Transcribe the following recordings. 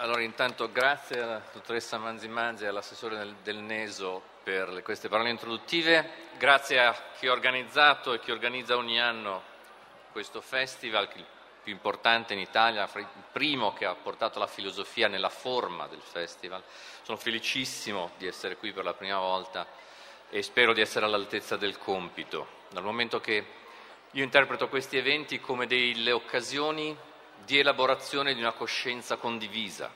Allora, intanto grazie alla dottoressa Manzi Manzi e all'assessore del, del Neso per queste parole introduttive. Grazie a chi ha organizzato e chi organizza ogni anno questo festival, il più importante in Italia, il primo che ha portato la filosofia nella forma del festival. Sono felicissimo di essere qui per la prima volta e spero di essere all'altezza del compito, dal momento che io interpreto questi eventi come delle occasioni di elaborazione di una coscienza condivisa,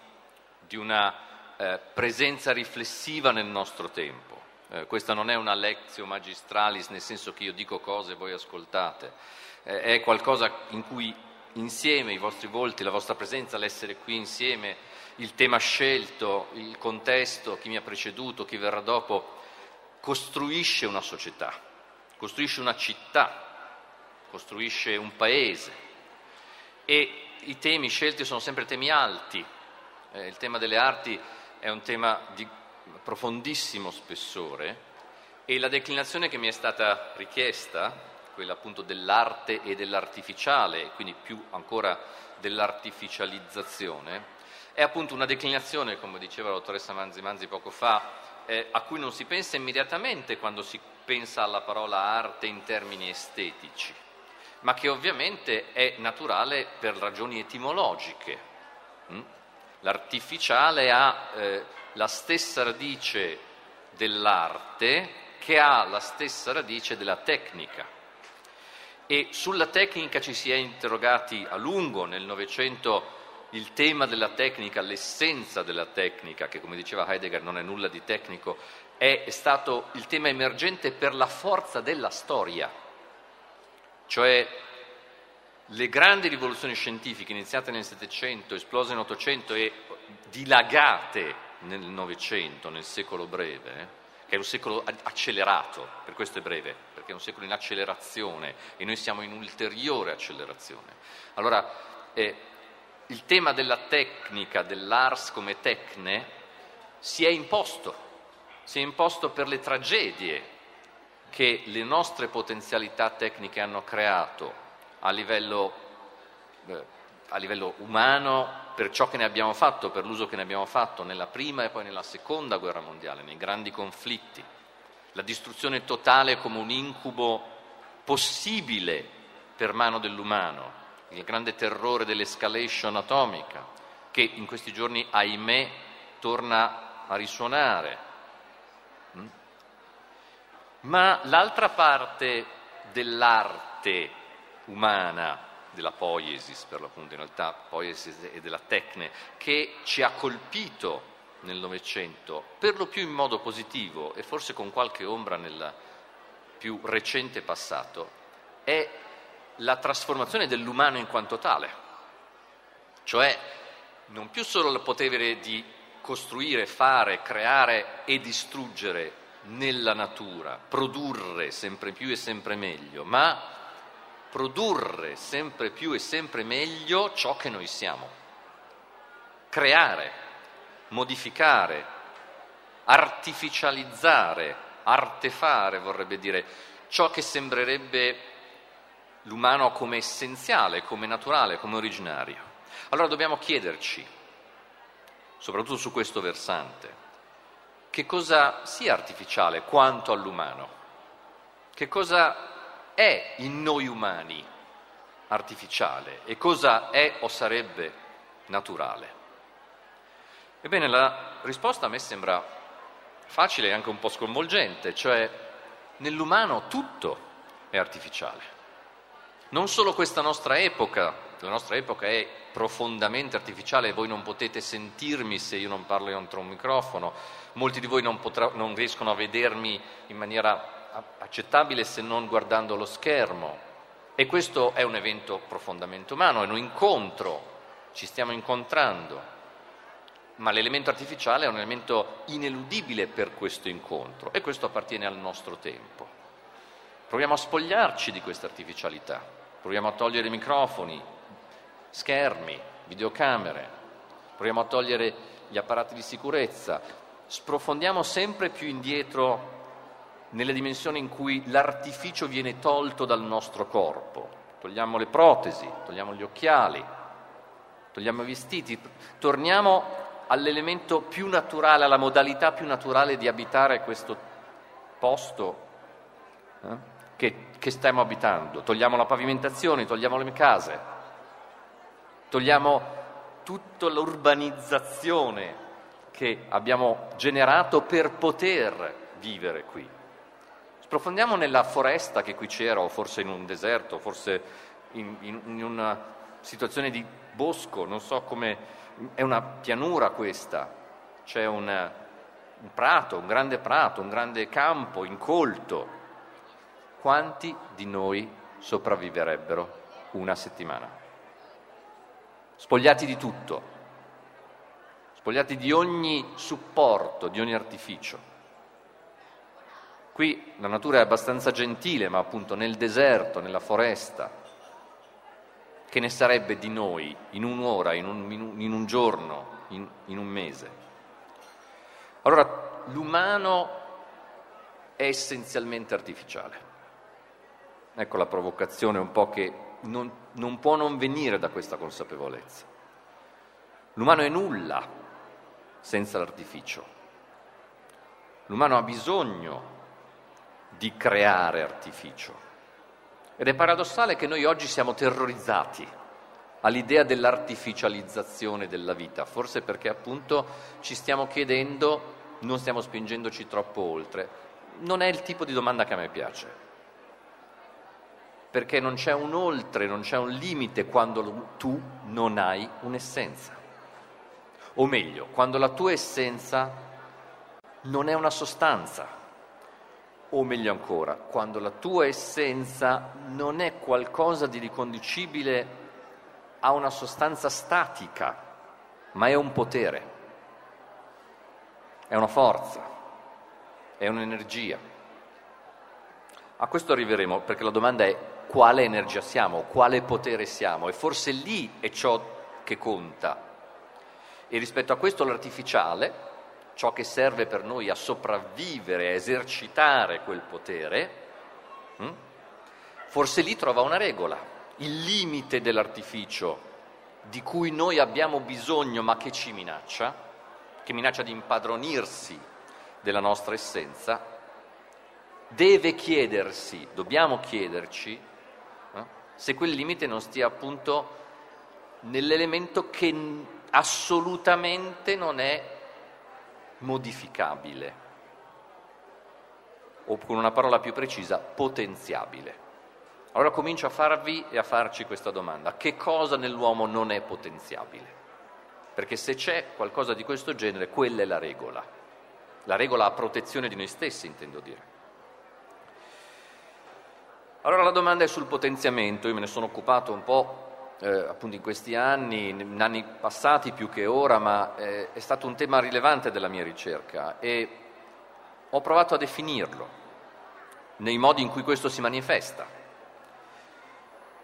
di una eh, presenza riflessiva nel nostro tempo. Eh, questa non è una lectio magistralis, nel senso che io dico cose e voi ascoltate, eh, è qualcosa in cui insieme i vostri volti, la vostra presenza, l'essere qui insieme, il tema scelto, il contesto, chi mi ha preceduto, chi verrà dopo, costruisce una società, costruisce una città, costruisce un paese e i temi scelti sono sempre temi alti. Eh, il tema delle arti è un tema di profondissimo spessore e la declinazione che mi è stata richiesta, quella appunto dell'arte e dell'artificiale, quindi più ancora dell'artificializzazione, è appunto una declinazione, come diceva la dottoressa Manzi Manzi poco fa, eh, a cui non si pensa immediatamente quando si pensa alla parola arte in termini estetici ma che ovviamente è naturale per ragioni etimologiche. Mm? L'artificiale ha eh, la stessa radice dell'arte che ha la stessa radice della tecnica. E sulla tecnica ci si è interrogati a lungo nel Novecento il tema della tecnica, l'essenza della tecnica, che come diceva Heidegger non è nulla di tecnico, è stato il tema emergente per la forza della storia cioè le grandi rivoluzioni scientifiche iniziate nel Settecento, esplose nell'Ottocento e dilagate nel Novecento, nel secolo breve, che è un secolo accelerato, per questo è breve, perché è un secolo in accelerazione e noi siamo in ulteriore accelerazione. Allora, eh, il tema della tecnica, dell'ars come tecne, si è imposto, si è imposto per le tragedie che le nostre potenzialità tecniche hanno creato a livello, eh, a livello umano per ciò che ne abbiamo fatto, per l'uso che ne abbiamo fatto nella prima e poi nella seconda guerra mondiale, nei grandi conflitti, la distruzione totale come un incubo possibile per mano dell'umano, il grande terrore dell'escalation atomica, che in questi giorni, ahimè, torna a risuonare. Ma l'altra parte dell'arte umana, della poiesis per l'appunto, in realtà poiesis e della tecne, che ci ha colpito nel Novecento, per lo più in modo positivo e forse con qualche ombra nel più recente passato, è la trasformazione dell'umano in quanto tale, cioè non più solo il potere di costruire, fare, creare e distruggere nella natura, produrre sempre più e sempre meglio, ma produrre sempre più e sempre meglio ciò che noi siamo, creare, modificare, artificializzare, artefare vorrebbe dire, ciò che sembrerebbe l'umano come essenziale, come naturale, come originario. Allora dobbiamo chiederci, soprattutto su questo versante, che cosa sia artificiale quanto all'umano, che cosa è in noi umani artificiale e cosa è o sarebbe naturale. Ebbene, la risposta a me sembra facile e anche un po' sconvolgente, cioè nell'umano tutto è artificiale. Non solo questa nostra epoca, la nostra epoca è profondamente artificiale e voi non potete sentirmi se io non parlo entro un microfono, molti di voi non, potrà, non riescono a vedermi in maniera accettabile se non guardando lo schermo. E questo è un evento profondamente umano, è un incontro, ci stiamo incontrando, ma l'elemento artificiale è un elemento ineludibile per questo incontro e questo appartiene al nostro tempo. Proviamo a spogliarci di questa artificialità, proviamo a togliere microfoni, schermi, videocamere, proviamo a togliere gli apparati di sicurezza, sprofondiamo sempre più indietro nelle dimensioni in cui l'artificio viene tolto dal nostro corpo, togliamo le protesi, togliamo gli occhiali, togliamo i vestiti, torniamo all'elemento più naturale, alla modalità più naturale di abitare questo posto eh, che, che stiamo abitando. Togliamo la pavimentazione, togliamo le case, togliamo tutta l'urbanizzazione che abbiamo generato per poter vivere qui. Sprofondiamo nella foresta che qui c'era, o forse in un deserto, forse in, in, in una situazione di bosco, non so come, è una pianura questa, c'è un, un prato, un grande prato, un grande campo incolto. Quanti di noi sopravviverebbero una settimana? Spogliati di tutto, spogliati di ogni supporto, di ogni artificio. Qui la natura è abbastanza gentile, ma appunto nel deserto, nella foresta, che ne sarebbe di noi in un'ora, in un, in un giorno, in, in un mese? Allora, l'umano è essenzialmente artificiale. Ecco la provocazione un po' che non, non può non venire da questa consapevolezza. L'umano è nulla senza l'artificio. L'umano ha bisogno di creare artificio. Ed è paradossale che noi oggi siamo terrorizzati all'idea dell'artificializzazione della vita, forse perché appunto ci stiamo chiedendo, non stiamo spingendoci troppo oltre. Non è il tipo di domanda che a me piace, perché non c'è un oltre, non c'è un limite quando tu non hai un'essenza. O meglio, quando la tua essenza non è una sostanza, o meglio ancora, quando la tua essenza non è qualcosa di riconducibile a una sostanza statica, ma è un potere, è una forza, è un'energia. A questo arriveremo perché la domanda è quale energia siamo, quale potere siamo e forse lì è ciò che conta. E rispetto a questo l'artificiale, ciò che serve per noi a sopravvivere, a esercitare quel potere, hm? forse lì trova una regola, il limite dell'artificio di cui noi abbiamo bisogno ma che ci minaccia, che minaccia di impadronirsi della nostra essenza, deve chiedersi, dobbiamo chiederci, eh, se quel limite non stia appunto nell'elemento che assolutamente non è modificabile o con una parola più precisa, potenziabile. Allora comincio a farvi e a farci questa domanda. Che cosa nell'uomo non è potenziabile? Perché se c'è qualcosa di questo genere, quella è la regola. La regola a protezione di noi stessi, intendo dire. Allora la domanda è sul potenziamento, io me ne sono occupato un po' eh, appunto in questi anni, in anni passati più che ora, ma eh, è stato un tema rilevante della mia ricerca e ho provato a definirlo nei modi in cui questo si manifesta.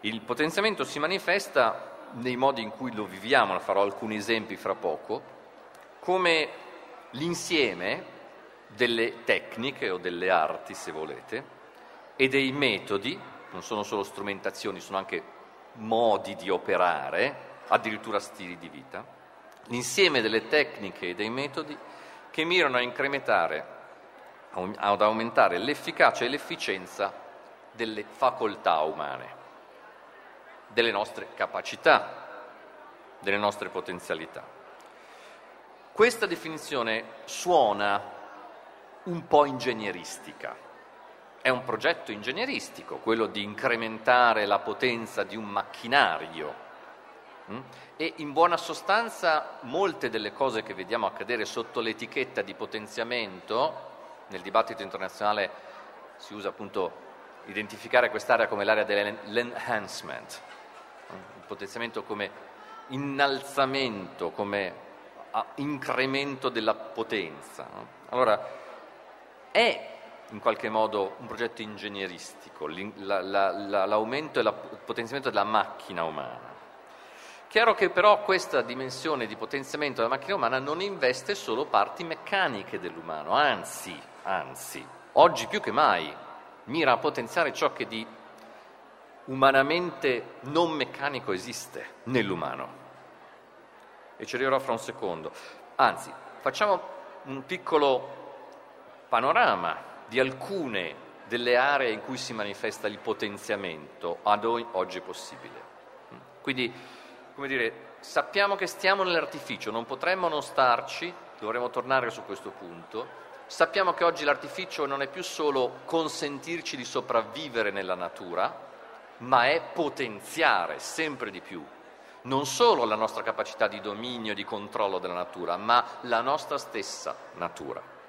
Il potenziamento si manifesta nei modi in cui lo viviamo, ne farò alcuni esempi fra poco, come l'insieme delle tecniche o delle arti, se volete, e dei metodi, non sono solo strumentazioni, sono anche modi di operare, addirittura stili di vita, l'insieme delle tecniche e dei metodi che mirano a incrementare, ad aumentare l'efficacia e l'efficienza delle facoltà umane, delle nostre capacità, delle nostre potenzialità. Questa definizione suona un po' ingegneristica, è un progetto ingegneristico, quello di incrementare la potenza di un macchinario. Mm? E in buona sostanza molte delle cose che vediamo accadere sotto l'etichetta di potenziamento, nel dibattito internazionale si usa appunto identificare quest'area come l'area dell'enhancement, mm? il potenziamento come innalzamento, come incremento della potenza. Allora, è in qualche modo un progetto ingegneristico, la, la, la, l'aumento e il potenziamento della macchina umana. Chiaro che però questa dimensione di potenziamento della macchina umana non investe solo parti meccaniche dell'umano, anzi, anzi, oggi più che mai mira a potenziare ciò che di umanamente non meccanico esiste nell'umano, e ci arriverò fra un secondo. Anzi, facciamo un piccolo panorama di alcune delle aree in cui si manifesta il potenziamento ad oggi possibile. Quindi, come dire, sappiamo che stiamo nell'artificio, non potremmo non starci, dovremo tornare su questo punto. Sappiamo che oggi l'artificio non è più solo consentirci di sopravvivere nella natura, ma è potenziare sempre di più non solo la nostra capacità di dominio e di controllo della natura, ma la nostra stessa natura.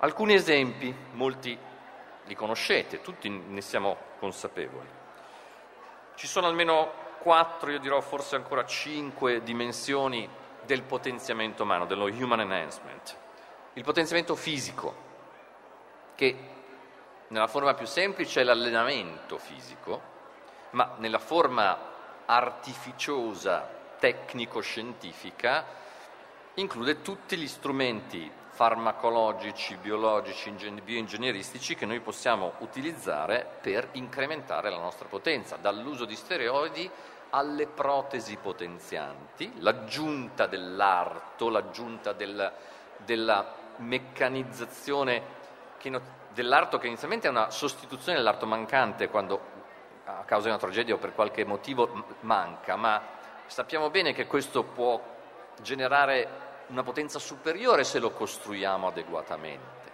Alcuni esempi, molti li conoscete, tutti ne siamo consapevoli. Ci sono almeno quattro, io dirò forse ancora cinque dimensioni del potenziamento umano, dello human enhancement. Il potenziamento fisico, che nella forma più semplice è l'allenamento fisico, ma nella forma artificiosa, tecnico-scientifica, include tutti gli strumenti farmacologici, biologici, bioingegneristici che noi possiamo utilizzare per incrementare la nostra potenza, dall'uso di steroidi alle protesi potenzianti, l'aggiunta dell'arto, l'aggiunta del, della meccanizzazione che, dell'arto che inizialmente è una sostituzione dell'arto mancante quando a causa di una tragedia o per qualche motivo manca, ma sappiamo bene che questo può generare una potenza superiore se lo costruiamo adeguatamente.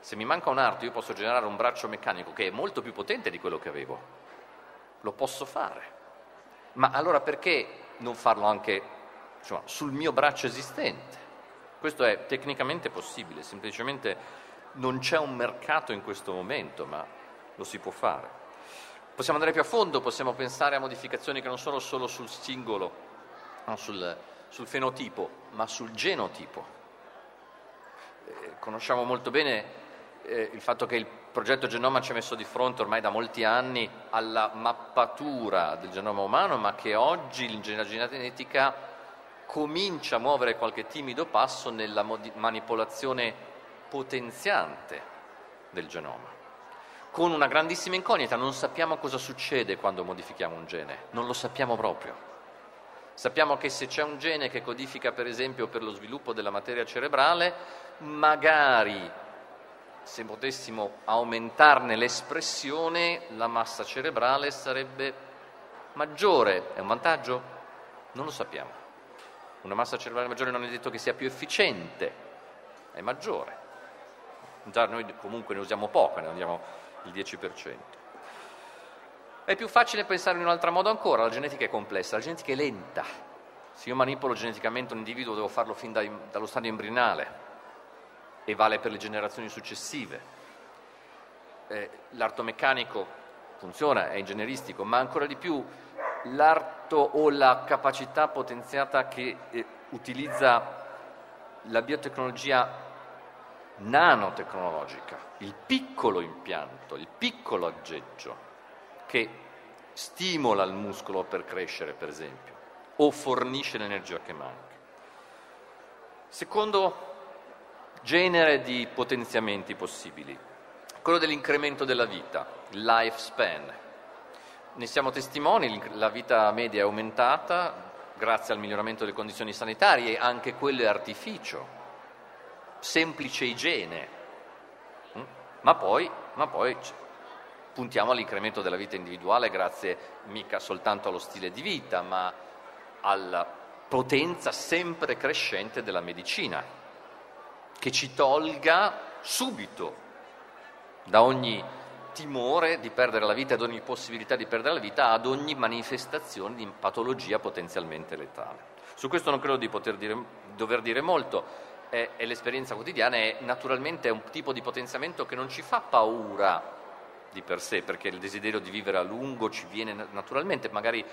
Se mi manca un arto io posso generare un braccio meccanico che è molto più potente di quello che avevo. Lo posso fare. Ma allora perché non farlo anche insomma, sul mio braccio esistente? Questo è tecnicamente possibile, semplicemente non c'è un mercato in questo momento, ma lo si può fare. Possiamo andare più a fondo, possiamo pensare a modificazioni che non sono solo sul singolo, no, sul, sul fenotipo, ma sul genotipo. Eh, conosciamo molto bene eh, il fatto che il progetto Genoma ci ha messo di fronte ormai da molti anni alla mappatura del genoma umano, ma che oggi l'ingegneria genetica comincia a muovere qualche timido passo nella mod- manipolazione potenziante del genoma. Con una grandissima incognita, non sappiamo cosa succede quando modifichiamo un gene, non lo sappiamo proprio. Sappiamo che se c'è un gene che codifica per esempio per lo sviluppo della materia cerebrale, magari se potessimo aumentarne l'espressione, la massa cerebrale sarebbe maggiore. È un vantaggio? Non lo sappiamo. Una massa cerebrale maggiore non è detto che sia più efficiente, è maggiore. Già noi comunque ne usiamo poco, ne usiamo il 10%. È più facile pensare in un altro modo ancora, la genetica è complessa, la genetica è lenta. Se io manipolo geneticamente un individuo devo farlo fin dai, dallo stadio embrionale e vale per le generazioni successive. Eh, l'arto meccanico funziona, è ingegneristico, ma ancora di più l'arto o la capacità potenziata che eh, utilizza la biotecnologia nanotecnologica, il piccolo impianto, il piccolo aggeggio che stimola il muscolo per crescere, per esempio, o fornisce l'energia che manca. Secondo genere di potenziamenti possibili, quello dell'incremento della vita, il lifespan. Ne siamo testimoni, la vita media è aumentata grazie al miglioramento delle condizioni sanitarie, anche quello è artificio, semplice igiene, mm? ma poi, ma poi puntiamo all'incremento della vita individuale grazie mica soltanto allo stile di vita, ma alla potenza sempre crescente della medicina, che ci tolga subito da ogni timore di perdere la vita, ad ogni possibilità di perdere la vita, ad ogni manifestazione di patologia potenzialmente letale. Su questo non credo di poter dire, dover dire molto, è, è l'esperienza quotidiana, è naturalmente un tipo di potenziamento che non ci fa paura di per sé, perché il desiderio di vivere a lungo ci viene naturalmente, magari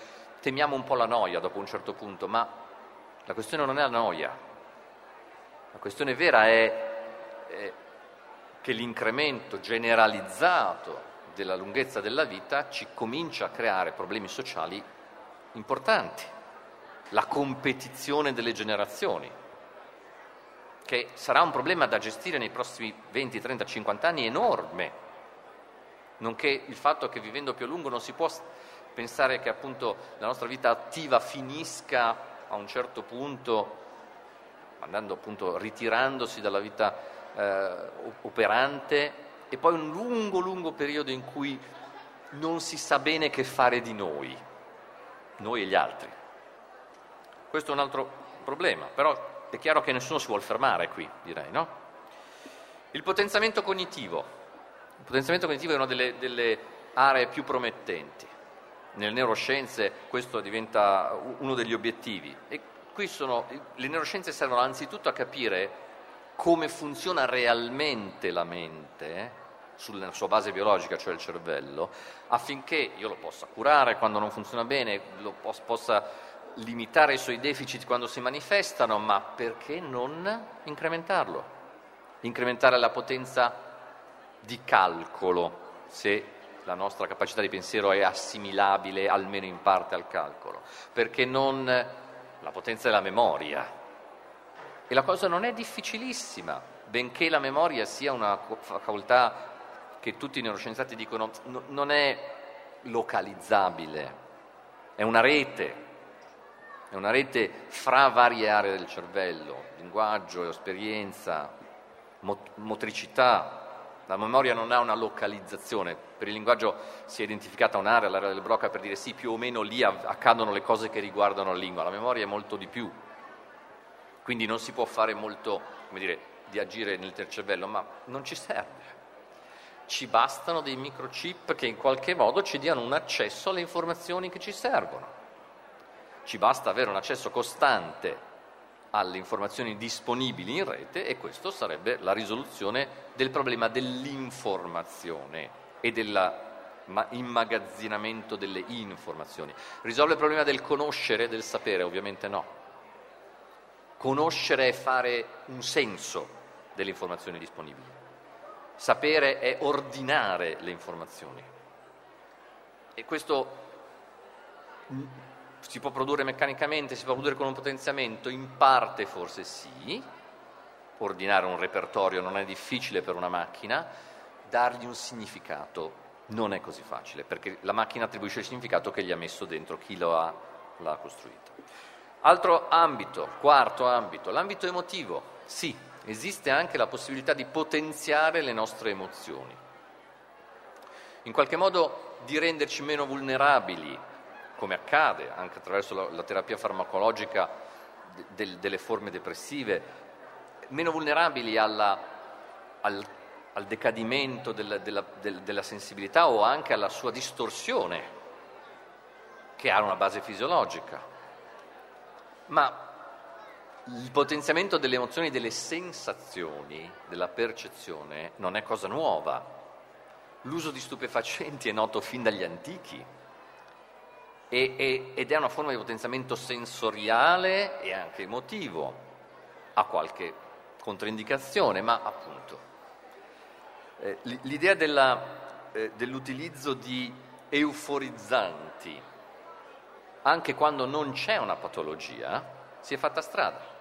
temiamo un po' la noia dopo un certo punto, ma la questione non è la noia, la questione vera è, è che l'incremento generalizzato della lunghezza della vita ci comincia a creare problemi sociali importanti, la competizione delle generazioni, che sarà un problema da gestire nei prossimi 20, 30, 50 anni enorme nonché il fatto che vivendo più a lungo non si può pensare che appunto la nostra vita attiva finisca a un certo punto, andando appunto ritirandosi dalla vita eh, operante, e poi un lungo, lungo periodo in cui non si sa bene che fare di noi, noi e gli altri. Questo è un altro problema, però è chiaro che nessuno si vuole fermare qui, direi, no? Il potenziamento cognitivo. Il potenziamento cognitivo è una delle, delle aree più promettenti. Nelle neuroscienze questo diventa uno degli obiettivi. E qui sono, le neuroscienze servono anzitutto a capire come funziona realmente la mente, eh, sulla sua base biologica, cioè il cervello, affinché io lo possa curare quando non funziona bene, lo pos- possa limitare i suoi deficit quando si manifestano, ma perché non incrementarlo? Incrementare la potenza di calcolo, se la nostra capacità di pensiero è assimilabile almeno in parte al calcolo, perché non la potenza della memoria. E la cosa non è difficilissima, benché la memoria sia una facoltà che tutti i neuroscienziati dicono non è localizzabile, è una rete, è una rete fra varie aree del cervello, linguaggio, esperienza, motricità. La memoria non ha una localizzazione, per il linguaggio si è identificata un'area, l'area del Broca, per dire sì, più o meno lì accadono le cose che riguardano la lingua, la memoria è molto di più, quindi non si può fare molto, come dire, di agire nel cervello, ma non ci serve. Ci bastano dei microchip che in qualche modo ci diano un accesso alle informazioni che ci servono. Ci basta avere un accesso costante alle informazioni disponibili in rete e questo sarebbe la risoluzione del problema dell'informazione e dell'immagazzinamento delle informazioni. Risolve il problema del conoscere e del sapere? Ovviamente no. Conoscere è fare un senso delle informazioni disponibili. Sapere è ordinare le informazioni. E questo si può produrre meccanicamente, si può produrre con un potenziamento? In parte forse sì, ordinare un repertorio non è difficile per una macchina, dargli un significato non è così facile, perché la macchina attribuisce il significato che gli ha messo dentro chi lo ha, l'ha costruito. Altro ambito, quarto ambito, l'ambito emotivo. Sì, esiste anche la possibilità di potenziare le nostre emozioni, in qualche modo di renderci meno vulnerabili come accade anche attraverso la, la terapia farmacologica de, de, delle forme depressive, meno vulnerabili alla, al, al, decadimento del, della, del, della sensibilità o anche alla sua distorsione, che ha una base fisiologica. Ma il potenziamento delle emozioni delle sensazioni, della percezione, non è cosa nuova. L'uso di stupefacenti è noto fin dagli antichi e, e, ed è una forma di potenziamento sensoriale e anche emotivo. Ha qualche controindicazione, ma appunto. Eh, l'idea della, eh, dell'utilizzo di euforizzanti, anche quando non c'è una patologia, si è fatta strada.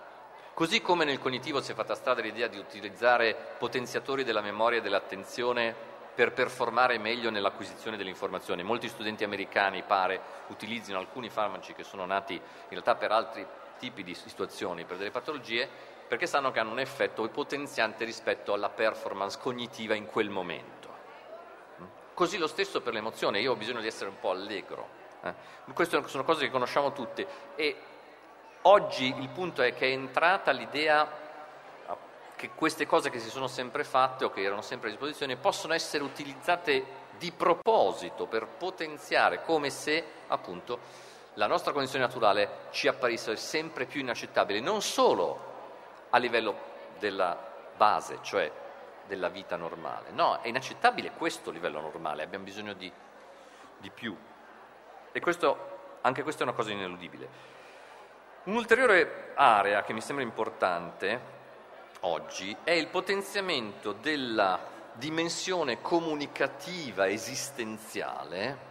Così come nel cognitivo si è fatta strada l'idea di utilizzare potenziatori della memoria e dell'attenzione per performare meglio nell'acquisizione delle informazioni. Molti studenti americani, pare, utilizzino alcuni farmaci che sono nati in realtà per altri tipi di situazioni, per delle patologie, perché sanno che hanno un effetto potenziante rispetto alla performance cognitiva in quel momento. Così lo stesso per l'emozione, io ho bisogno di essere un po' allegro. Eh? Queste sono cose che conosciamo tutte e oggi il punto è che è entrata l'idea che queste cose che si sono sempre fatte o che erano sempre a disposizione possono essere utilizzate di proposito per potenziare come se appunto la nostra condizione naturale ci apparisse sempre più inaccettabile, non solo a livello della base, cioè della vita normale, no, è inaccettabile questo livello normale, abbiamo bisogno di, di più. E questo, anche questa è una cosa ineludibile. Un'ulteriore area che mi sembra importante oggi è il potenziamento della dimensione comunicativa esistenziale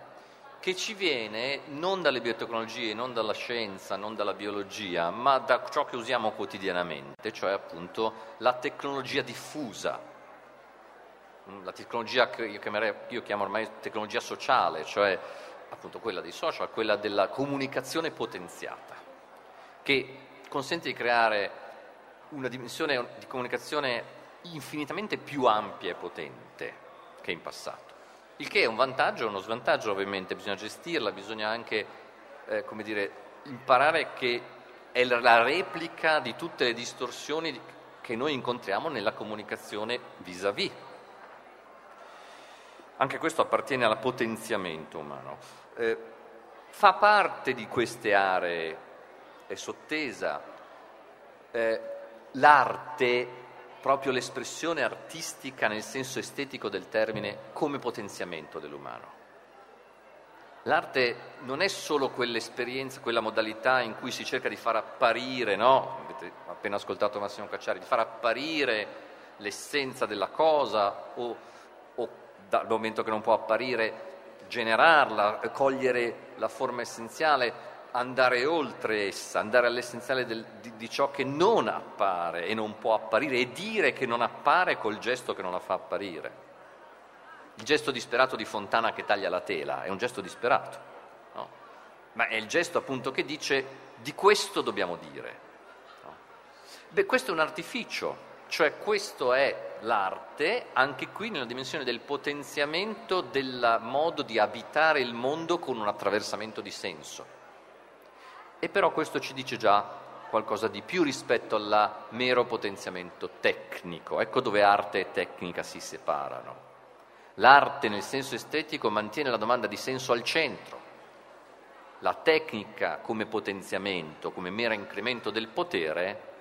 che ci viene non dalle biotecnologie, non dalla scienza, non dalla biologia, ma da ciò che usiamo quotidianamente, cioè appunto la tecnologia diffusa, mm, la tecnologia che io, chiamerei, io chiamo ormai tecnologia sociale, cioè appunto quella dei social, quella della comunicazione potenziata che consente di creare una dimensione di comunicazione infinitamente più ampia e potente che in passato. Il che è un vantaggio e uno svantaggio ovviamente, bisogna gestirla, bisogna anche, eh, come dire, imparare che è la replica di tutte le distorsioni che noi incontriamo nella comunicazione vis-à-vis. Anche questo appartiene al potenziamento umano. Eh, fa parte di queste aree, è sottesa, eh, l'arte, proprio l'espressione artistica nel senso estetico del termine, come potenziamento dell'umano. L'arte non è solo quell'esperienza, quella modalità in cui si cerca di far apparire, no? Avete appena ascoltato Massimo Cacciari, di far apparire l'essenza della cosa o, o dal momento che non può apparire generarla, cogliere la forma essenziale, andare oltre essa, andare all'essenziale del, di, di, ciò che non appare e non può apparire e dire che non appare col gesto che non la fa apparire. Il gesto disperato di Fontana che taglia la tela è un gesto disperato, no? ma è il gesto appunto che dice di questo dobbiamo dire. No? Beh, questo è un artificio, cioè questo è l'arte, anche qui nella dimensione del potenziamento del modo di abitare il mondo con un attraversamento di senso. E però questo ci dice già qualcosa di più rispetto al mero potenziamento tecnico. Ecco dove arte e tecnica si separano. L'arte nel senso estetico mantiene la domanda di senso al centro. La tecnica come potenziamento, come mero incremento del potere,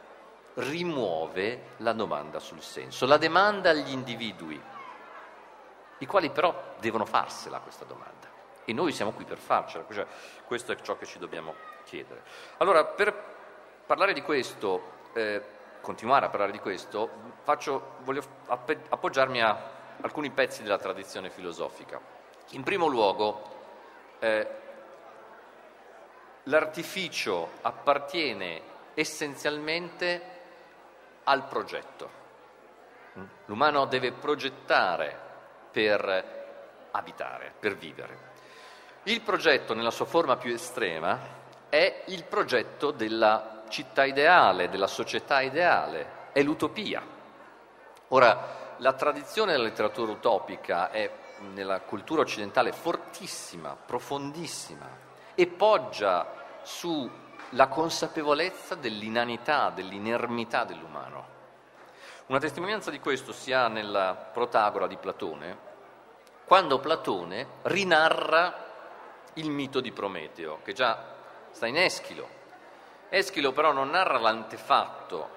rimuove la domanda sul senso, la demanda agli individui, i quali però devono farsela questa domanda. E noi siamo qui per farcela, cioè, questo è ciò che ci dobbiamo chiedere. Allora, per parlare di questo, eh, continuare a parlare di questo, faccio, voglio appoggiarmi a alcuni pezzi della tradizione filosofica. In primo luogo, eh, l'artificio appartiene essenzialmente al progetto. L'umano deve progettare per abitare, per vivere. Il progetto, nella sua forma più estrema, è il progetto della città ideale, della società ideale, è l'utopia. Ora, la tradizione della letteratura utopica è nella cultura occidentale fortissima, profondissima e poggia sulla consapevolezza dell'inanità, dell'inermità dell'umano. Una testimonianza di questo si ha nella Protagora di Platone, quando Platone rinarra il mito di Prometeo, che già sta in Eschilo. Eschilo però non narra l'antefatto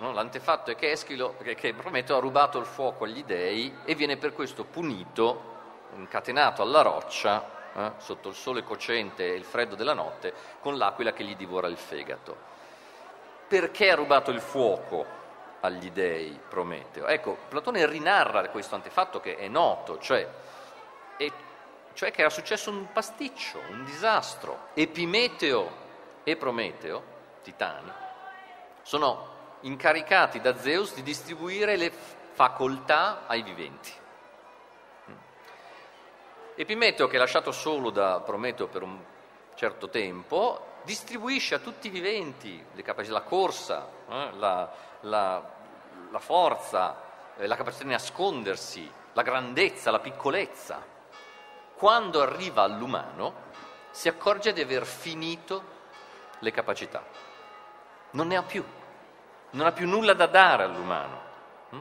No? L'antefatto è che, Eschilo, che Prometeo ha rubato il fuoco agli dei e viene per questo punito, incatenato alla roccia, eh, sotto il sole cocente e il freddo della notte, con l'aquila che gli divora il fegato. Perché ha rubato il fuoco agli dei Prometeo? Ecco, Platone rinarra questo antefatto che è noto, cioè, e, cioè che era successo un pasticcio, un disastro. Epimeteo e Prometeo, titani, sono incaricati da Zeus di distribuire le facoltà ai viventi. Epimeteo, che è lasciato solo da Prometeo per un certo tempo, distribuisce a tutti i viventi le capacità, la corsa, eh, la, la, la, forza, eh, la capacità di nascondersi, la grandezza, la piccolezza. Quando arriva all'umano si accorge di aver finito le capacità, non ne ha più non ha più nulla da dare all'umano. Hm?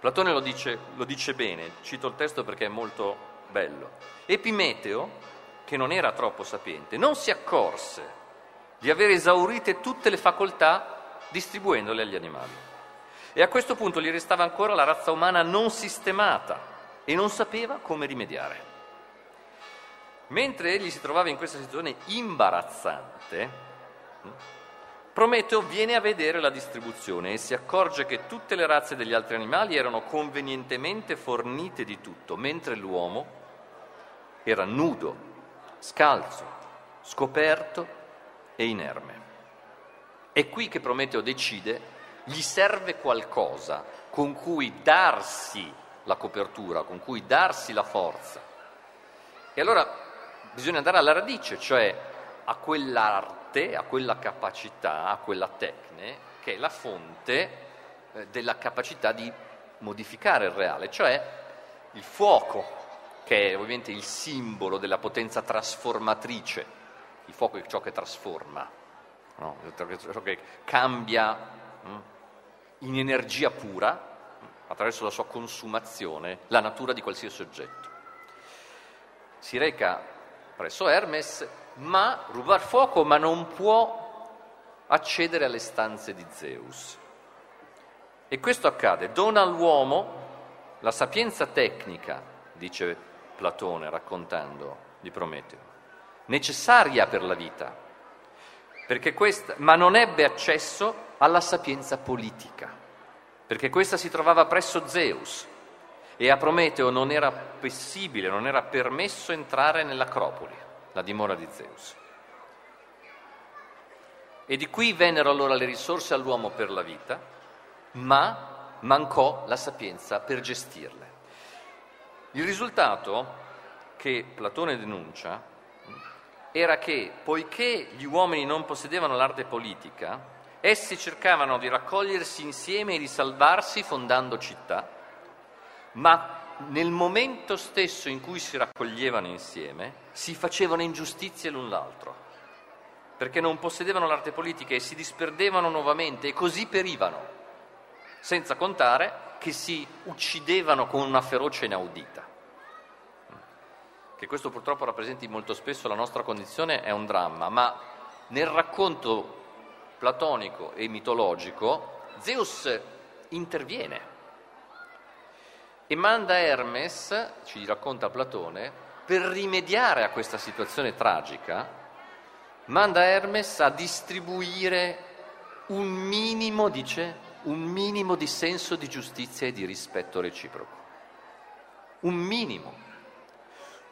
Platone lo dice, lo dice bene, cito il testo perché è molto bello. Epimeteo, che non era troppo sapiente, non si accorse di aver esaurite tutte le facoltà distribuendole agli animali. E a questo punto gli restava ancora la razza umana non sistemata e non sapeva come rimediare. Mentre egli si trovava in questa situazione imbarazzante, hm, Prometeo viene a vedere la distribuzione e si accorge che tutte le razze degli altri animali erano convenientemente fornite di tutto, mentre l'uomo era nudo, scalzo, scoperto e inerme. È qui che Prometeo decide, gli serve qualcosa con cui darsi la copertura, con cui darsi la forza. E allora bisogna andare alla radice, cioè a quell'arte arte, a quella capacità, a quella tecne, che è la fonte eh, della capacità di modificare il reale, cioè il fuoco, che è ovviamente il simbolo della potenza trasformatrice. Il fuoco è ciò che trasforma, no? ciò che cambia mm, in energia pura, attraverso la sua consumazione, la natura di qualsiasi oggetto. Si reca presso Hermes, ma rubar fuoco, ma non può accedere alle stanze di Zeus. E questo accade, dona all'uomo la sapienza tecnica, dice Platone raccontando di Prometeo, necessaria per la vita, questa, ma non ebbe accesso alla sapienza politica, perché questa si trovava presso Zeus e a Prometeo non era possibile, non era permesso entrare nell'Acropoli, la dimora di Zeus. E di qui vennero allora le risorse all'uomo per la vita, ma mancò la sapienza per gestirle. Il risultato che Platone denuncia era che, poiché gli uomini non possedevano l'arte politica, essi cercavano di raccogliersi insieme e di salvarsi fondando città, ma nel momento stesso in cui si raccoglievano insieme si facevano ingiustizie l'un l'altro, perché non possedevano l'arte politica e si disperdevano nuovamente e così perivano, senza contare che si uccidevano con una ferocia inaudita. Che questo purtroppo rappresenti molto spesso la nostra condizione è un dramma, ma nel racconto platonico e mitologico Zeus interviene e manda Hermes, ci racconta Platone, per rimediare a questa situazione tragica, manda Hermes a distribuire un minimo, dice, un minimo di senso di giustizia e di rispetto reciproco. Un minimo.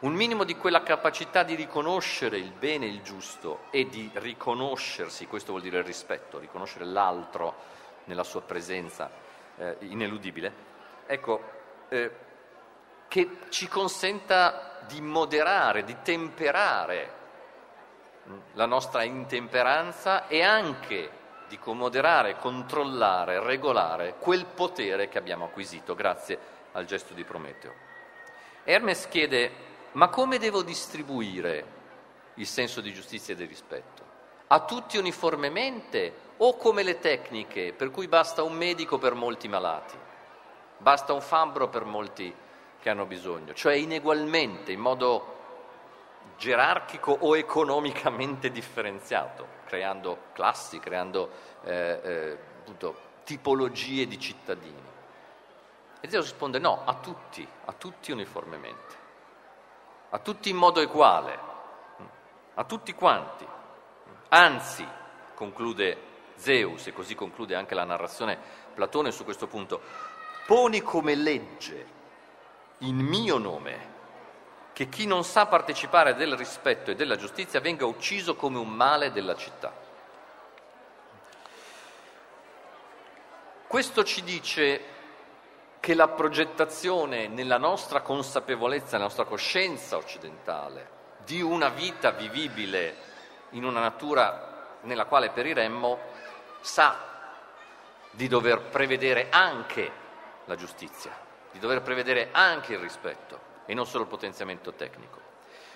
Un minimo di quella capacità di riconoscere il bene e il giusto e di riconoscersi, questo vuol dire il rispetto, riconoscere l'altro nella sua presenza eh, ineludibile, ecco, eh, che ci consenta di moderare, di temperare mm, la nostra intemperanza e anche di moderare, controllare, regolare quel potere che abbiamo acquisito grazie al gesto di Prometeo. Hermes chiede, ma come devo distribuire il senso di giustizia e di rispetto? A tutti uniformemente o come le tecniche per cui basta un medico per molti malati, basta un fabbro per molti che hanno bisogno, cioè inegualmente, in modo gerarchico o economicamente differenziato, creando classi, creando eh, eh, appunto, tipologie di cittadini. E Dio risponde no, a tutti, a tutti uniformemente, a tutti in modo uguale, a tutti quanti. Anzi, conclude Zeus, e così conclude anche la narrazione Platone su questo punto, poni come legge in mio nome che chi non sa partecipare del rispetto e della giustizia venga ucciso come un male della città. Questo ci dice che la progettazione nella nostra consapevolezza, nella nostra coscienza occidentale, di una vita vivibile in una natura nella quale periremmo, sa di dover prevedere anche la giustizia, di dover prevedere anche il rispetto e non solo il potenziamento tecnico.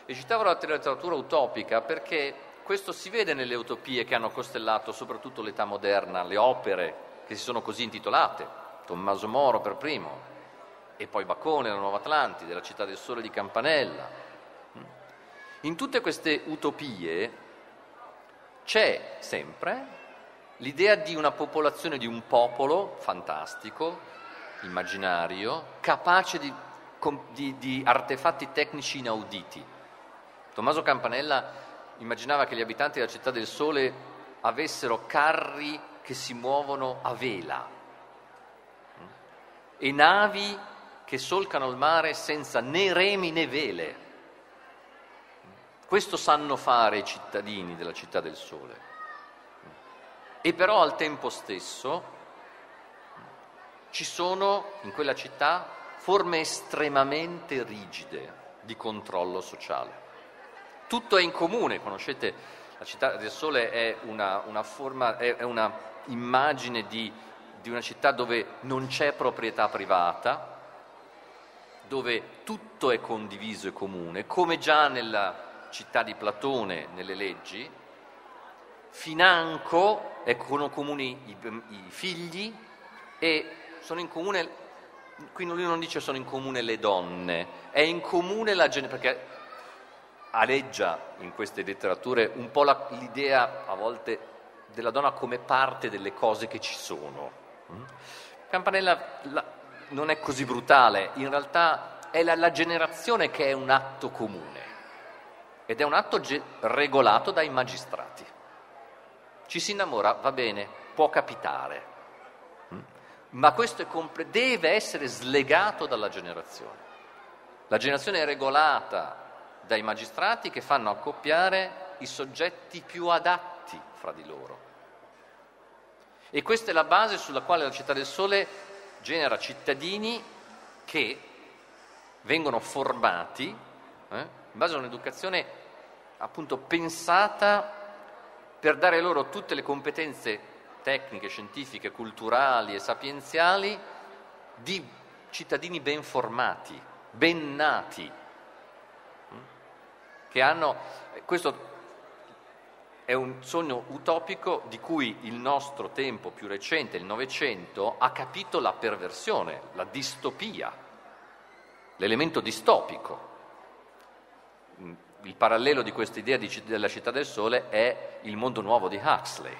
E citavo la letteratura utopica perché questo si vede nelle utopie che hanno costellato soprattutto l'età moderna, le opere che si sono così intitolate, Tommaso Moro per primo, e poi Bacone, la Nuova Atlantide, la città del sole di Campanella. In tutte queste utopie c'è sempre l'idea di una popolazione, di un popolo fantastico, immaginario, capace di di, di artefatti tecnici inauditi. Tommaso Campanella immaginava che gli abitanti della città del sole avessero carri che si muovono a vela e navi che solcano il mare senza né remi né vele. Questo sanno fare i cittadini della città del sole. E però al tempo stesso ci sono in quella città forme estremamente rigide di controllo sociale. Tutto è in comune, conoscete La città del sole è una, una forma, è una immagine di, di una città dove non c'è proprietà privata, dove tutto è condiviso e comune, come già nella città di Platone nelle leggi, financo sono comuni i, i figli e sono in comune, qui lui non dice sono in comune le donne, è in comune la gente, perché aleggia in queste letterature un po' la, l'idea a volte della donna come parte delle cose che ci sono. Mm? Campanella la, non è così brutale, in realtà è la, la generazione che è un atto comune ed è un atto ge- regolato dai magistrati. Ci si innamora, va bene, può capitare? Ma questo compre- deve essere slegato dalla generazione. La generazione è regolata dai magistrati che fanno accoppiare i soggetti più adatti fra di loro. E questa è la base sulla quale la città del sole genera cittadini che vengono formati eh, in base a un'educazione appunto pensata per dare loro tutte le competenze tecniche, scientifiche, culturali e sapienziali di cittadini ben formati, ben nati, mm, che hanno, questo è un sogno utopico di cui il nostro tempo più recente, il Novecento, ha capito la perversione, la distopia, l'elemento distopico. Il parallelo di questa idea della città del sole è il mondo nuovo di Huxley,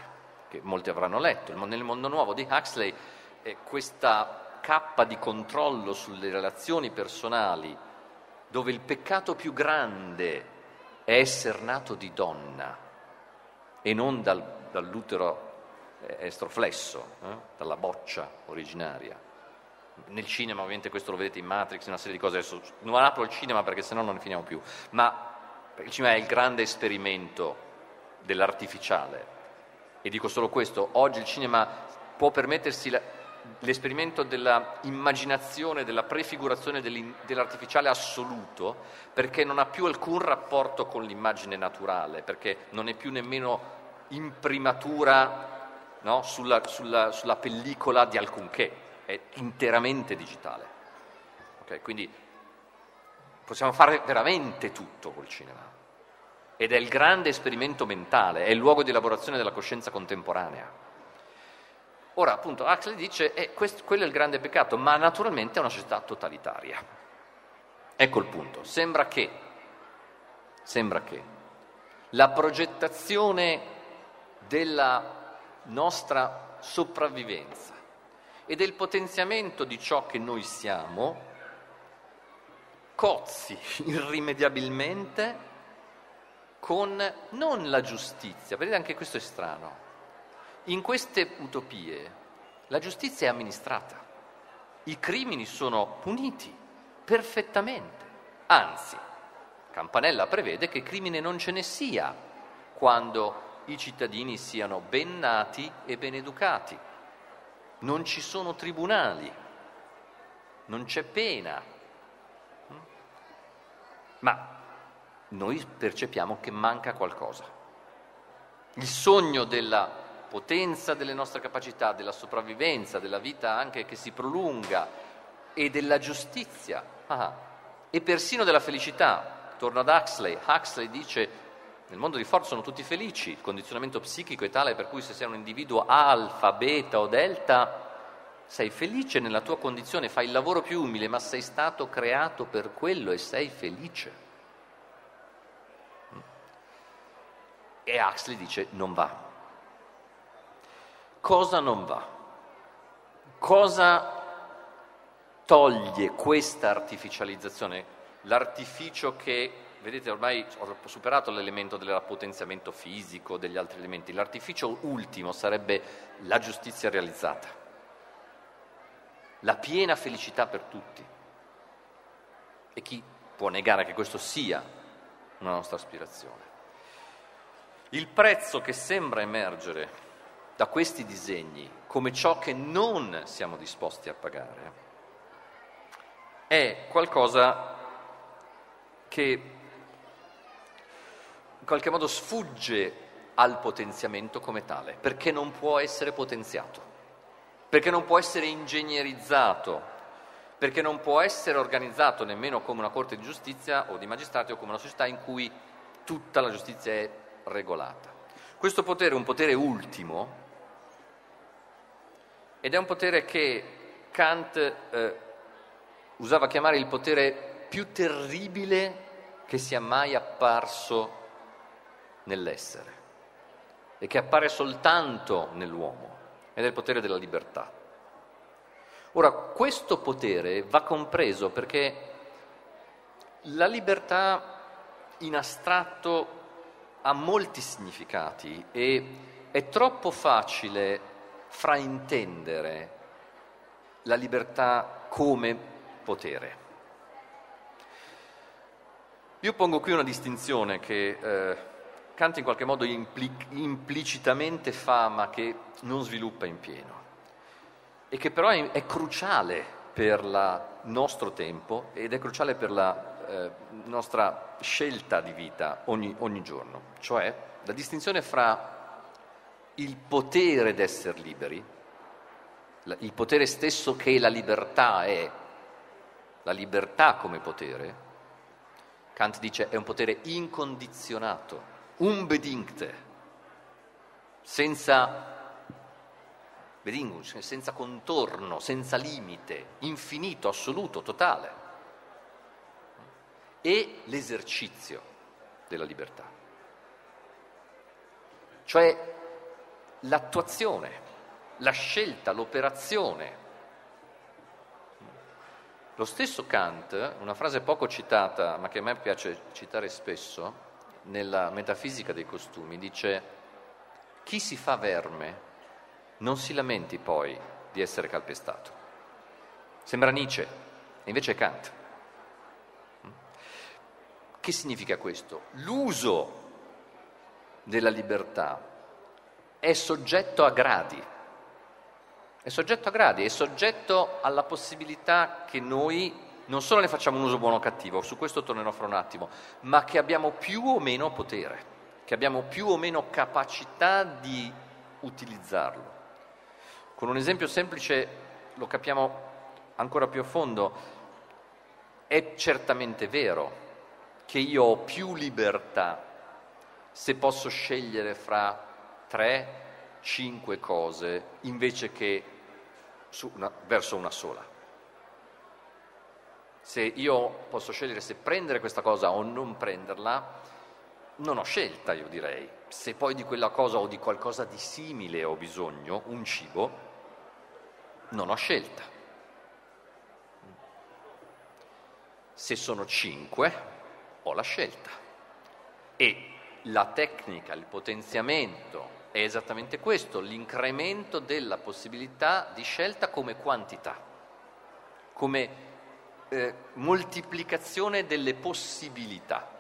che molti avranno letto. Nel mondo nuovo di Huxley è questa cappa di controllo sulle relazioni personali, dove il peccato più grande è essere nato di donna e non dal, dall'utero eh, estroflesso, eh, dalla boccia originaria. Nel cinema, ovviamente, questo lo vedete in Matrix, una serie di cose. Adesso non apro il cinema perché sennò non ne finiamo più. Ma il cinema è il grande esperimento dell'artificiale. E dico solo questo, oggi il cinema può permettersi l'esperimento dell'immaginazione, della prefigurazione dell'artificiale assoluto, perché non ha più alcun rapporto con l'immagine naturale, perché non è più nemmeno imprimatura no, sulla, sulla, sulla, pellicola di alcunché, è interamente digitale. Okay? Quindi possiamo fare veramente tutto col cinema ed è il grande esperimento mentale, è il luogo di elaborazione della coscienza contemporanea. Ora, appunto, Huxley dice che eh, quello è il grande peccato, ma naturalmente è una società totalitaria. Ecco il punto. Sembra che, sembra che la progettazione della nostra sopravvivenza e del potenziamento di ciò che noi siamo cozzi irrimediabilmente con non la giustizia, vedete anche questo è strano. In queste utopie la giustizia è amministrata, i crimini sono puniti perfettamente, anzi, Campanella prevede che crimine non ce ne sia quando i cittadini siano ben nati e ben educati. Non ci sono tribunali, non c'è pena. Ma noi percepiamo che manca qualcosa. Il sogno della potenza delle nostre capacità, della sopravvivenza, della vita anche che si prolunga e della giustizia ah, e persino della felicità. Torno ad Huxley. Huxley dice nel mondo di Ford sono tutti felici, il condizionamento psichico è tale per cui se sei un individuo alfa, beta o delta, sei felice nella tua condizione, fai il lavoro più umile, ma sei stato creato per quello e sei felice. E Huxley dice non va. Cosa non va? Cosa toglie questa artificializzazione? L'artificio che, vedete, ormai ho superato l'elemento del potenziamento fisico, degli altri elementi, l'artificio ultimo sarebbe la giustizia realizzata, la piena felicità per tutti. E chi può negare che questo sia una nostra aspirazione? Il prezzo che sembra emergere da questi disegni come ciò che non siamo disposti a pagare è qualcosa che in qualche modo sfugge al potenziamento come tale, perché non può essere potenziato, perché non può essere ingegnerizzato, perché non può essere organizzato nemmeno come una corte di giustizia o di magistrati o come una società in cui tutta la giustizia è regolata. Questo potere è un potere ultimo ed è un potere che Kant eh, usava chiamare il potere più terribile che sia mai apparso nell'essere e che appare soltanto nell'uomo, ed è il potere della libertà. Ora, questo potere va compreso perché la libertà in astratto ha molti significati e è troppo facile fraintendere la libertà come potere. Io pongo qui una distinzione che eh, Kant in qualche modo impli- implicitamente fa ma che non sviluppa in pieno e che però è, è cruciale per il nostro tempo ed è cruciale per la eh, nostra scelta di vita ogni, ogni giorno, cioè la distinzione fra il potere d'essere liberi, il potere stesso che la libertà è, la libertà come potere, Kant dice è un potere incondizionato, unbedingte, senza, cioè senza contorno, senza limite, infinito, assoluto, totale. E l'esercizio della libertà, cioè l'attuazione, la scelta, l'operazione lo stesso Kant, una frase poco citata, ma che a me piace citare spesso, nella metafisica dei costumi, dice chi si fa verme non si lamenti poi di essere calpestato. Sembra Nietzsche, invece è Kant. Che significa questo? L'uso della libertà è soggetto a gradi. È soggetto a gradi, è soggetto alla possibilità che noi non solo ne facciamo un uso buono o cattivo, su questo tornerò fra un attimo, ma che abbiamo più o meno potere, che abbiamo più o meno capacità di utilizzarlo. Con un esempio semplice lo capiamo ancora più a fondo. È certamente vero che io ho più libertà se posso scegliere fra tre cinque cose invece che una, verso una sola. Se io posso scegliere se prendere questa cosa o non prenderla, non ho scelta, io direi. Se poi di quella cosa o di qualcosa di simile ho bisogno, un cibo, non ho scelta. Se sono cinque, ho la scelta. E la tecnica, il potenziamento è esattamente questo, l'incremento della possibilità di scelta come quantità, come eh, moltiplicazione delle possibilità.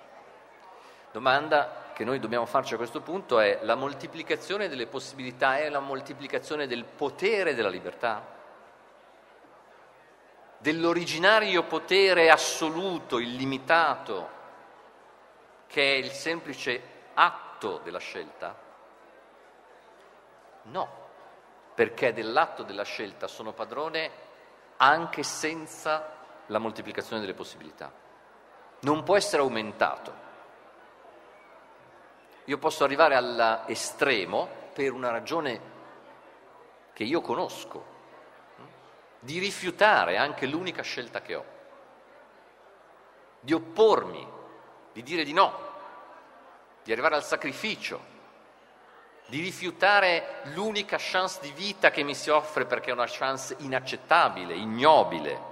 Domanda che noi dobbiamo farci a questo punto è la moltiplicazione delle possibilità è la moltiplicazione del potere della libertà? Dell'originario potere assoluto, illimitato, che è il semplice atto della scelta? No, perché dell'atto della scelta sono padrone anche senza la moltiplicazione delle possibilità. Non può essere aumentato. Io posso arrivare all'estremo per una ragione che io conosco, di rifiutare anche l'unica scelta che ho, di oppormi, di dire di no, di arrivare al sacrificio, di rifiutare l'unica chance di vita che mi si offre perché è una chance inaccettabile, ignobile,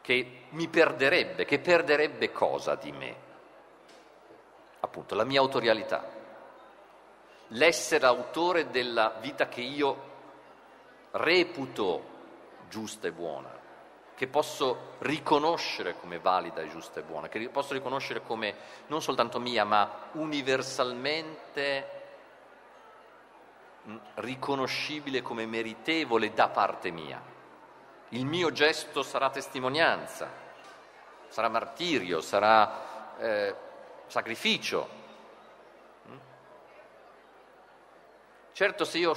che mi perderebbe, che perderebbe cosa di me? Appunto, la mia autorialità, l'essere autore della vita che io reputo giusta e buona che posso riconoscere come valida e giusta e buona, che posso riconoscere come non soltanto mia, ma universalmente mm, riconoscibile come meritevole da parte mia. Il mio gesto sarà testimonianza, sarà martirio, sarà eh, sacrificio, Certo se io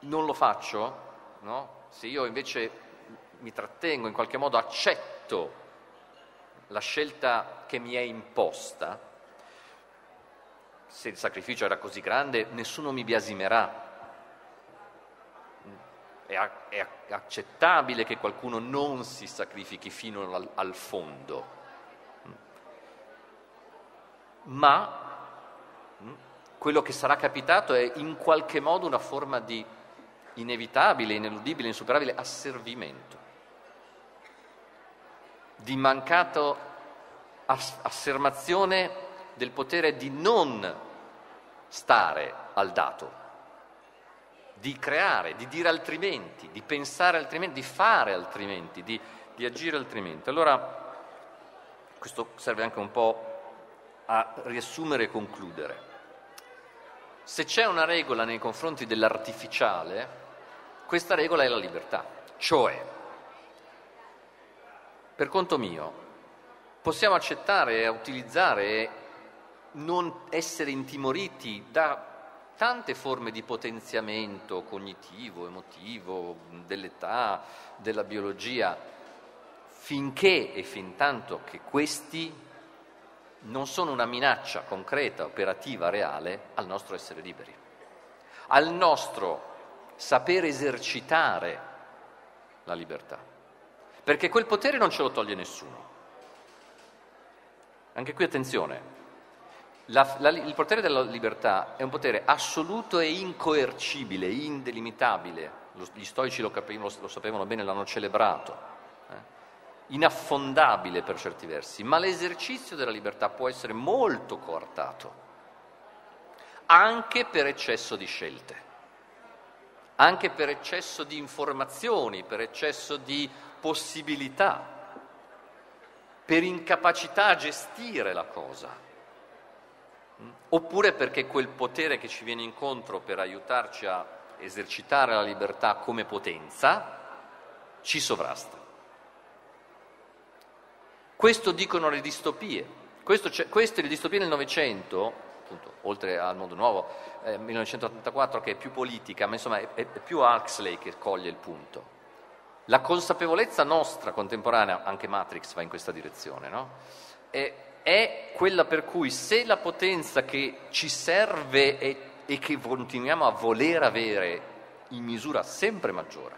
non lo faccio, no? se io invece mi trattengo, in qualche modo accetto la scelta che mi è imposta, se il sacrificio era così grande, nessuno mi biasimerà. È, accettabile che qualcuno non si sacrifichi fino al, al fondo, ma quello che sarà capitato è in qualche modo una forma di inevitabile, ineludibile, insuperabile asservimento, di mancato affermazione del potere di non stare al dato, di creare, di dire altrimenti, di pensare altrimenti, di fare altrimenti, di, di agire altrimenti. Allora, questo serve anche un po' a riassumere e concludere. Se c'è una regola nei confronti dell'artificiale, questa regola è la libertà, cioè, per conto mio, possiamo accettare e utilizzare e non essere intimoriti da tante forme di potenziamento cognitivo, emotivo, dell'età, della biologia, finché e fin tanto che questi non sono una minaccia concreta, operativa, reale al nostro essere liberi, al nostro saper esercitare la libertà, perché quel potere non ce lo toglie nessuno. Anche qui attenzione, la, la, il potere della libertà è un potere assoluto e incoercibile, indelimitabile, gli stoici lo, capivano, lo sapevano bene, l'hanno celebrato inaffondabile per certi versi, ma l'esercizio della libertà può essere molto coartato, anche per eccesso di scelte, anche per eccesso di informazioni, per eccesso di possibilità, per incapacità a gestire la cosa, oppure perché quel potere che ci viene incontro per aiutarci a esercitare la libertà come potenza ci sovrasta. Questo dicono le distopie. Questo, queste le distopie nel Novecento, appunto, oltre al mondo nuovo, eh, 1984 che è più politica, ma insomma è, è più Huxley che coglie il punto. La consapevolezza nostra contemporanea, anche Matrix va in questa direzione, no? è, è, quella per cui se la potenza che ci serve e, e che continuiamo a voler avere in misura sempre maggiore,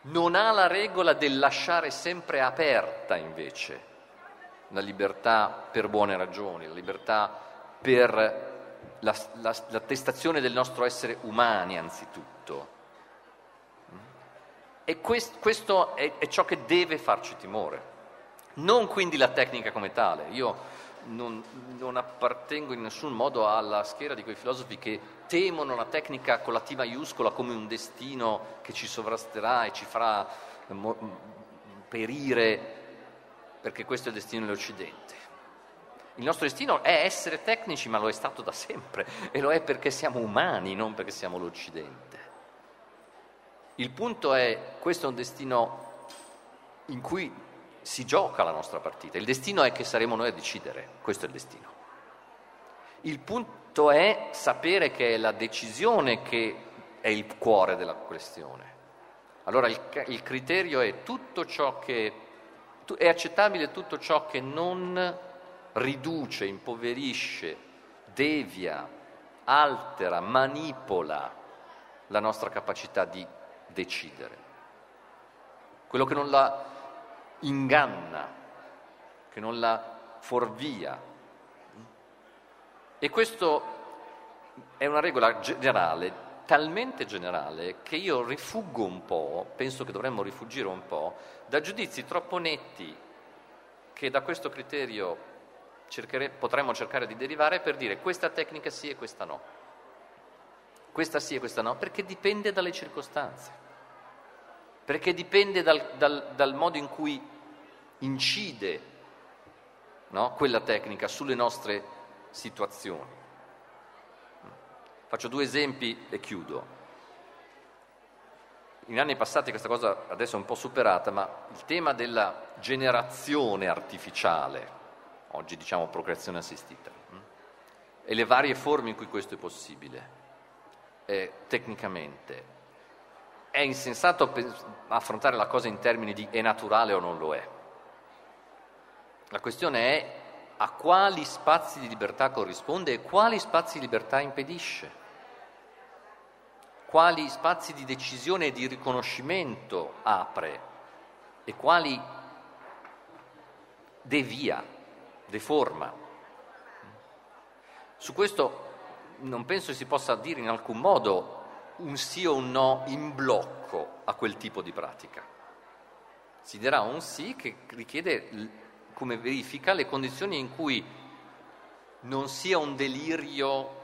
non ha la regola del lasciare sempre aperta invece la libertà per buone ragioni, la libertà per la, la, l'attestazione del nostro essere umani anzitutto. E questo, questo è, è ciò che deve farci timore, non quindi la tecnica come tale. Io non, non, appartengo in nessun modo alla schiera di quei filosofi che temono la tecnica con la T maiuscola come un destino che ci sovrasterà e ci farà perire, perché questo è il destino dell'Occidente. Il nostro destino è essere tecnici, ma lo è stato da sempre, e lo è perché siamo umani, non perché siamo l'Occidente. Il punto è, questo è un destino in cui si gioca la nostra partita. Il destino è che saremo noi a decidere, questo è il destino. Il punto è sapere che è la decisione che è il cuore della questione. Allora il, il criterio è tutto ciò che è accettabile tutto ciò che non riduce, impoverisce, devia, altera, manipola la nostra capacità di decidere. Quello che non la inganna, che non la fuorvia. E questo è una regola generale, talmente generale, che io rifuggo un po', penso che dovremmo rifugire un po', da giudizi troppo netti che da questo criterio cerchere, potremmo cercare di derivare per dire questa tecnica sì e questa no. Questa sì e questa no, perché dipende dalle circostanze perché dipende dal, dal, dal modo in cui incide no, quella tecnica sulle nostre situazioni. Faccio due esempi e chiudo. In anni passati questa cosa adesso è un po' superata, ma il tema della generazione artificiale, oggi diciamo procreazione assistita, e le varie forme in cui questo è possibile, eh, tecnicamente. È insensato affrontare la cosa in termini di è naturale o non lo è. La questione è a quali spazi di libertà corrisponde e quali spazi di libertà impedisce, quali spazi di decisione e di riconoscimento apre e quali devia, deforma. Su questo non penso si possa dire in alcun modo un sì o un no in blocco a quel tipo di pratica. Si dirà un sì che richiede come verifica le condizioni in cui non sia un delirio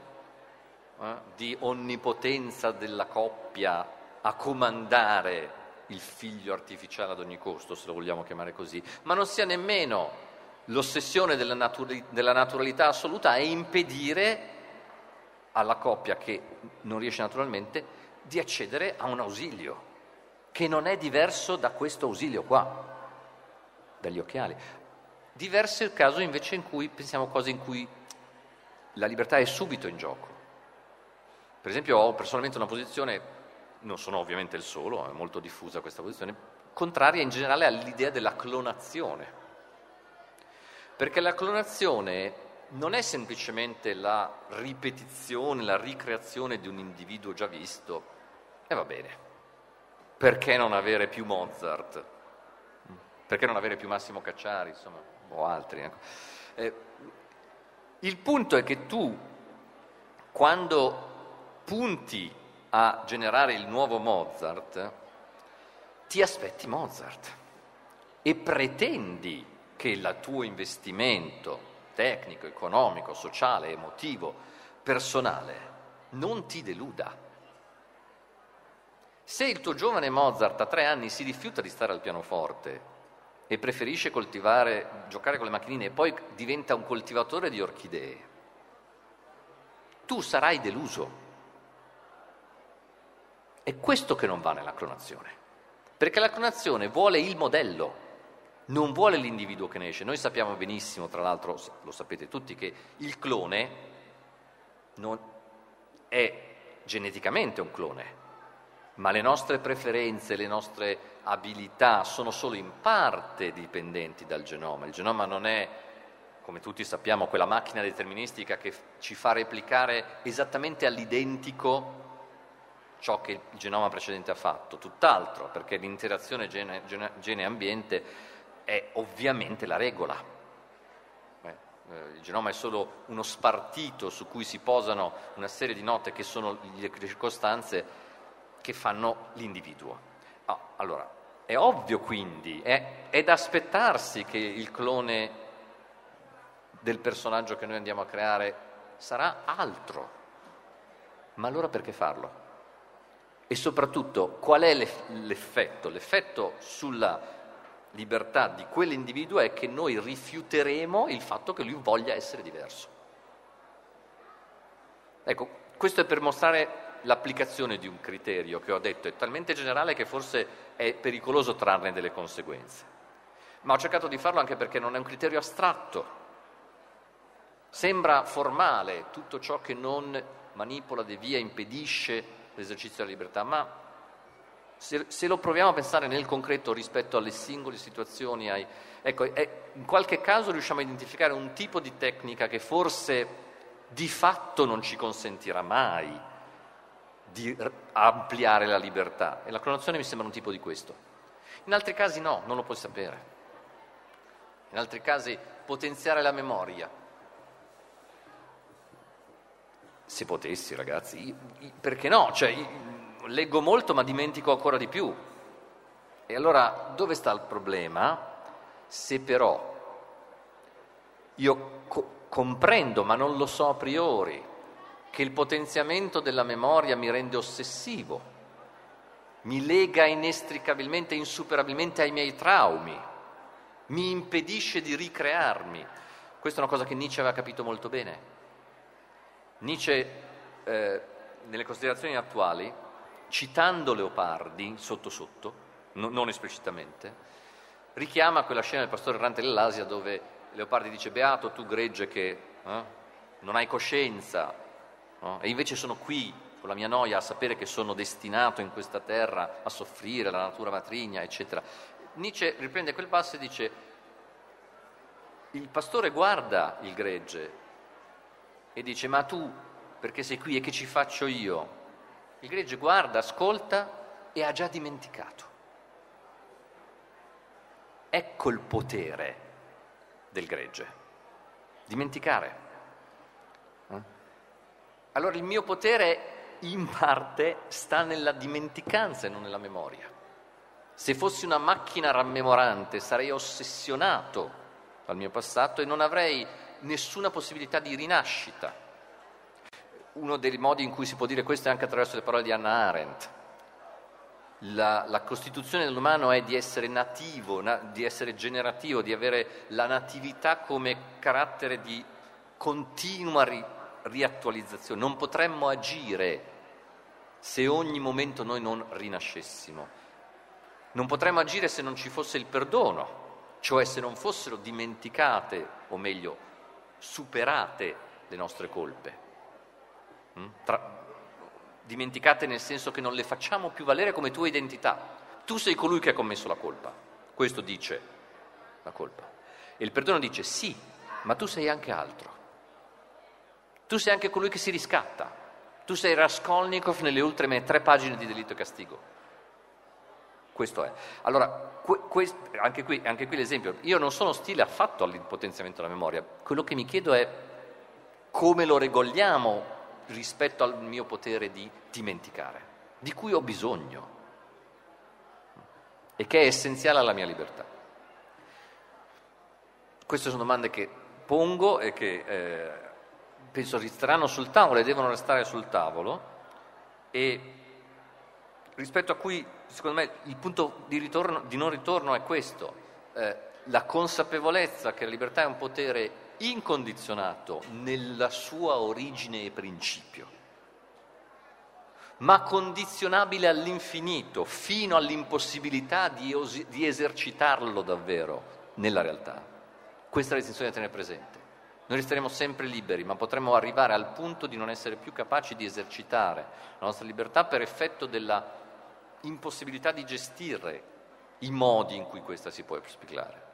eh, di onnipotenza della coppia a comandare il figlio artificiale ad ogni costo, se lo vogliamo chiamare così, ma non sia nemmeno l'ossessione della, natura- della naturalità assoluta a impedire alla coppia che non riesce naturalmente di accedere a un ausilio, che non è diverso da questo ausilio qua, dagli occhiali. Diverso è il caso invece in cui pensiamo cose in cui la libertà è subito in gioco. Per esempio ho personalmente una posizione, non sono ovviamente il solo, è molto diffusa questa posizione, contraria in generale all'idea della clonazione perché la clonazione non è semplicemente la ripetizione, la ricreazione di un individuo già visto, e va bene. Perché non avere più Mozart? Perché non avere più Massimo Cacciari, insomma, o altri? Ecco. Eh, il punto è che tu, quando punti a generare il nuovo Mozart, ti aspetti Mozart e pretendi che il tuo investimento tecnico, economico, sociale, emotivo, personale non ti deluda. Se il tuo giovane Mozart a tre anni si rifiuta di stare al pianoforte e preferisce coltivare, giocare con le macchinine e poi diventa un coltivatore di orchidee, tu sarai deluso. È questo che non va nella clonazione, perché la clonazione vuole il modello, non vuole l'individuo che ne esce. Noi sappiamo benissimo, tra l'altro lo sapete tutti, che il clone è geneticamente un clone, ma le nostre preferenze, le nostre abilità sono solo in parte dipendenti dal genoma. Il genoma non è, come tutti sappiamo, quella macchina deterministica che ci fa replicare esattamente all'identico ciò che il genoma precedente ha fatto, tutt'altro, perché l'interazione gene-ambiente è ovviamente la regola. Eh, il genoma è solo uno spartito su cui si posano una serie di note che sono le circostanze che fanno l'individuo. Oh, allora, è ovvio quindi, è, è da aspettarsi che il clone del personaggio che noi andiamo a creare sarà altro. Ma allora perché farlo? E soprattutto qual è l'effetto? L'effetto sulla libertà di quell'individuo è che noi rifiuteremo il fatto che lui voglia essere diverso. Ecco, questo è per mostrare l'applicazione di un criterio che ho detto è talmente generale che forse è pericoloso trarne delle conseguenze. Ma ho cercato di farlo anche perché non è un criterio astratto. Sembra formale tutto ciò che non manipola, devia, impedisce l'esercizio della libertà, ma se, se, lo proviamo a pensare nel concreto rispetto alle singole situazioni, ai, ecco, è, in qualche caso riusciamo a identificare un tipo di tecnica che forse di fatto non ci consentirà mai di ampliare la libertà e la clonazione mi sembra un tipo di questo. In altri casi no, non lo puoi sapere. In altri casi potenziare la memoria. Se potessi, ragazzi, perché no? Cioè, leggo molto ma dimentico ancora di più. E allora dove sta il problema? Se però io co- comprendo, ma non lo so a priori, che il potenziamento della memoria mi rende ossessivo, mi lega inestricabilmente, insuperabilmente ai miei traumi, mi impedisce di ricrearmi. Questa è una cosa che Nietzsche aveva capito molto bene. Nietzsche, eh, nelle considerazioni attuali, citando Leopardi sotto sotto, no, non esplicitamente, richiama quella scena del pastore errante dell'Asia dove Leopardi dice Beato tu gregge che eh, non hai coscienza, no? e invece sono qui con la mia noia a sapere che sono destinato in questa terra a soffrire la natura matrigna, eccetera. Nietzsche riprende quel passo e dice, il pastore guarda il gregge e dice, ma tu perché sei qui e che ci faccio io? Il gregge guarda, ascolta e ha già dimenticato. Ecco il potere del gregge, dimenticare. Eh? Allora il mio potere in parte sta nella dimenticanza e non nella memoria. Se fossi una macchina rammemorante sarei ossessionato dal mio passato e non avrei nessuna possibilità di rinascita. Uno dei modi in cui si può dire questo è anche attraverso le parole di Hannah Arendt. La, la costituzione dell'umano è di essere nativo, na, di essere generativo, di avere la natività come carattere di continua ri, riattualizzazione. Non potremmo agire se ogni momento noi non rinascessimo. Non potremmo agire se non ci fosse il perdono, cioè se non fossero dimenticate, o meglio, superate le nostre colpe. Mm? Tra, dimenticate nel senso che non le facciamo più valere come tua identità. Tu sei colui che ha commesso la colpa. Questo dice la colpa. E il perdono dice sì, ma tu sei anche altro. Tu sei anche colui che si riscatta. Tu sei Raskolnikov nelle ultime tre pagine di delitto e castigo. Questo è. Allora, que, que, anche, qui, anche qui l'esempio. Io non sono ostile affatto all'impotenziamento della memoria. Quello che mi chiedo è come lo regoliamo rispetto al mio potere di dimenticare, di cui ho bisogno e che è essenziale alla mia libertà. Queste sono domande che pongo e che eh, penso resteranno sul tavolo e devono restare sul tavolo e rispetto a cui secondo me il punto di, ritorno, di non ritorno è questo, eh, la consapevolezza che la libertà è un potere incondizionato nella sua origine e principio, ma condizionabile all'infinito, fino all'impossibilità di, osi- di esercitarlo davvero nella realtà. Questa è la distinzione da tenere presente. Noi resteremo sempre liberi, ma potremmo arrivare al punto di non essere più capaci di esercitare la nostra libertà per effetto della impossibilità di gestire i modi in cui questa si può esplicare.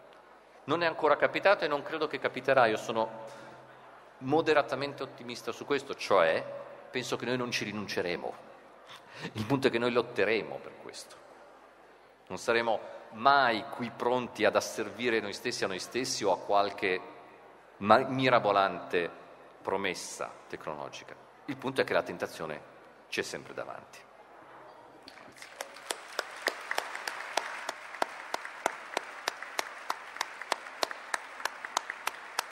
Non è ancora capitato e non credo che capiterà, io sono moderatamente ottimista su questo, cioè penso che noi non ci rinunceremo. Il punto è che noi lotteremo per questo. Non saremo mai qui pronti ad asservire noi stessi a noi stessi o a qualche mirabolante promessa tecnologica. Il punto è che la tentazione ci è sempre davanti.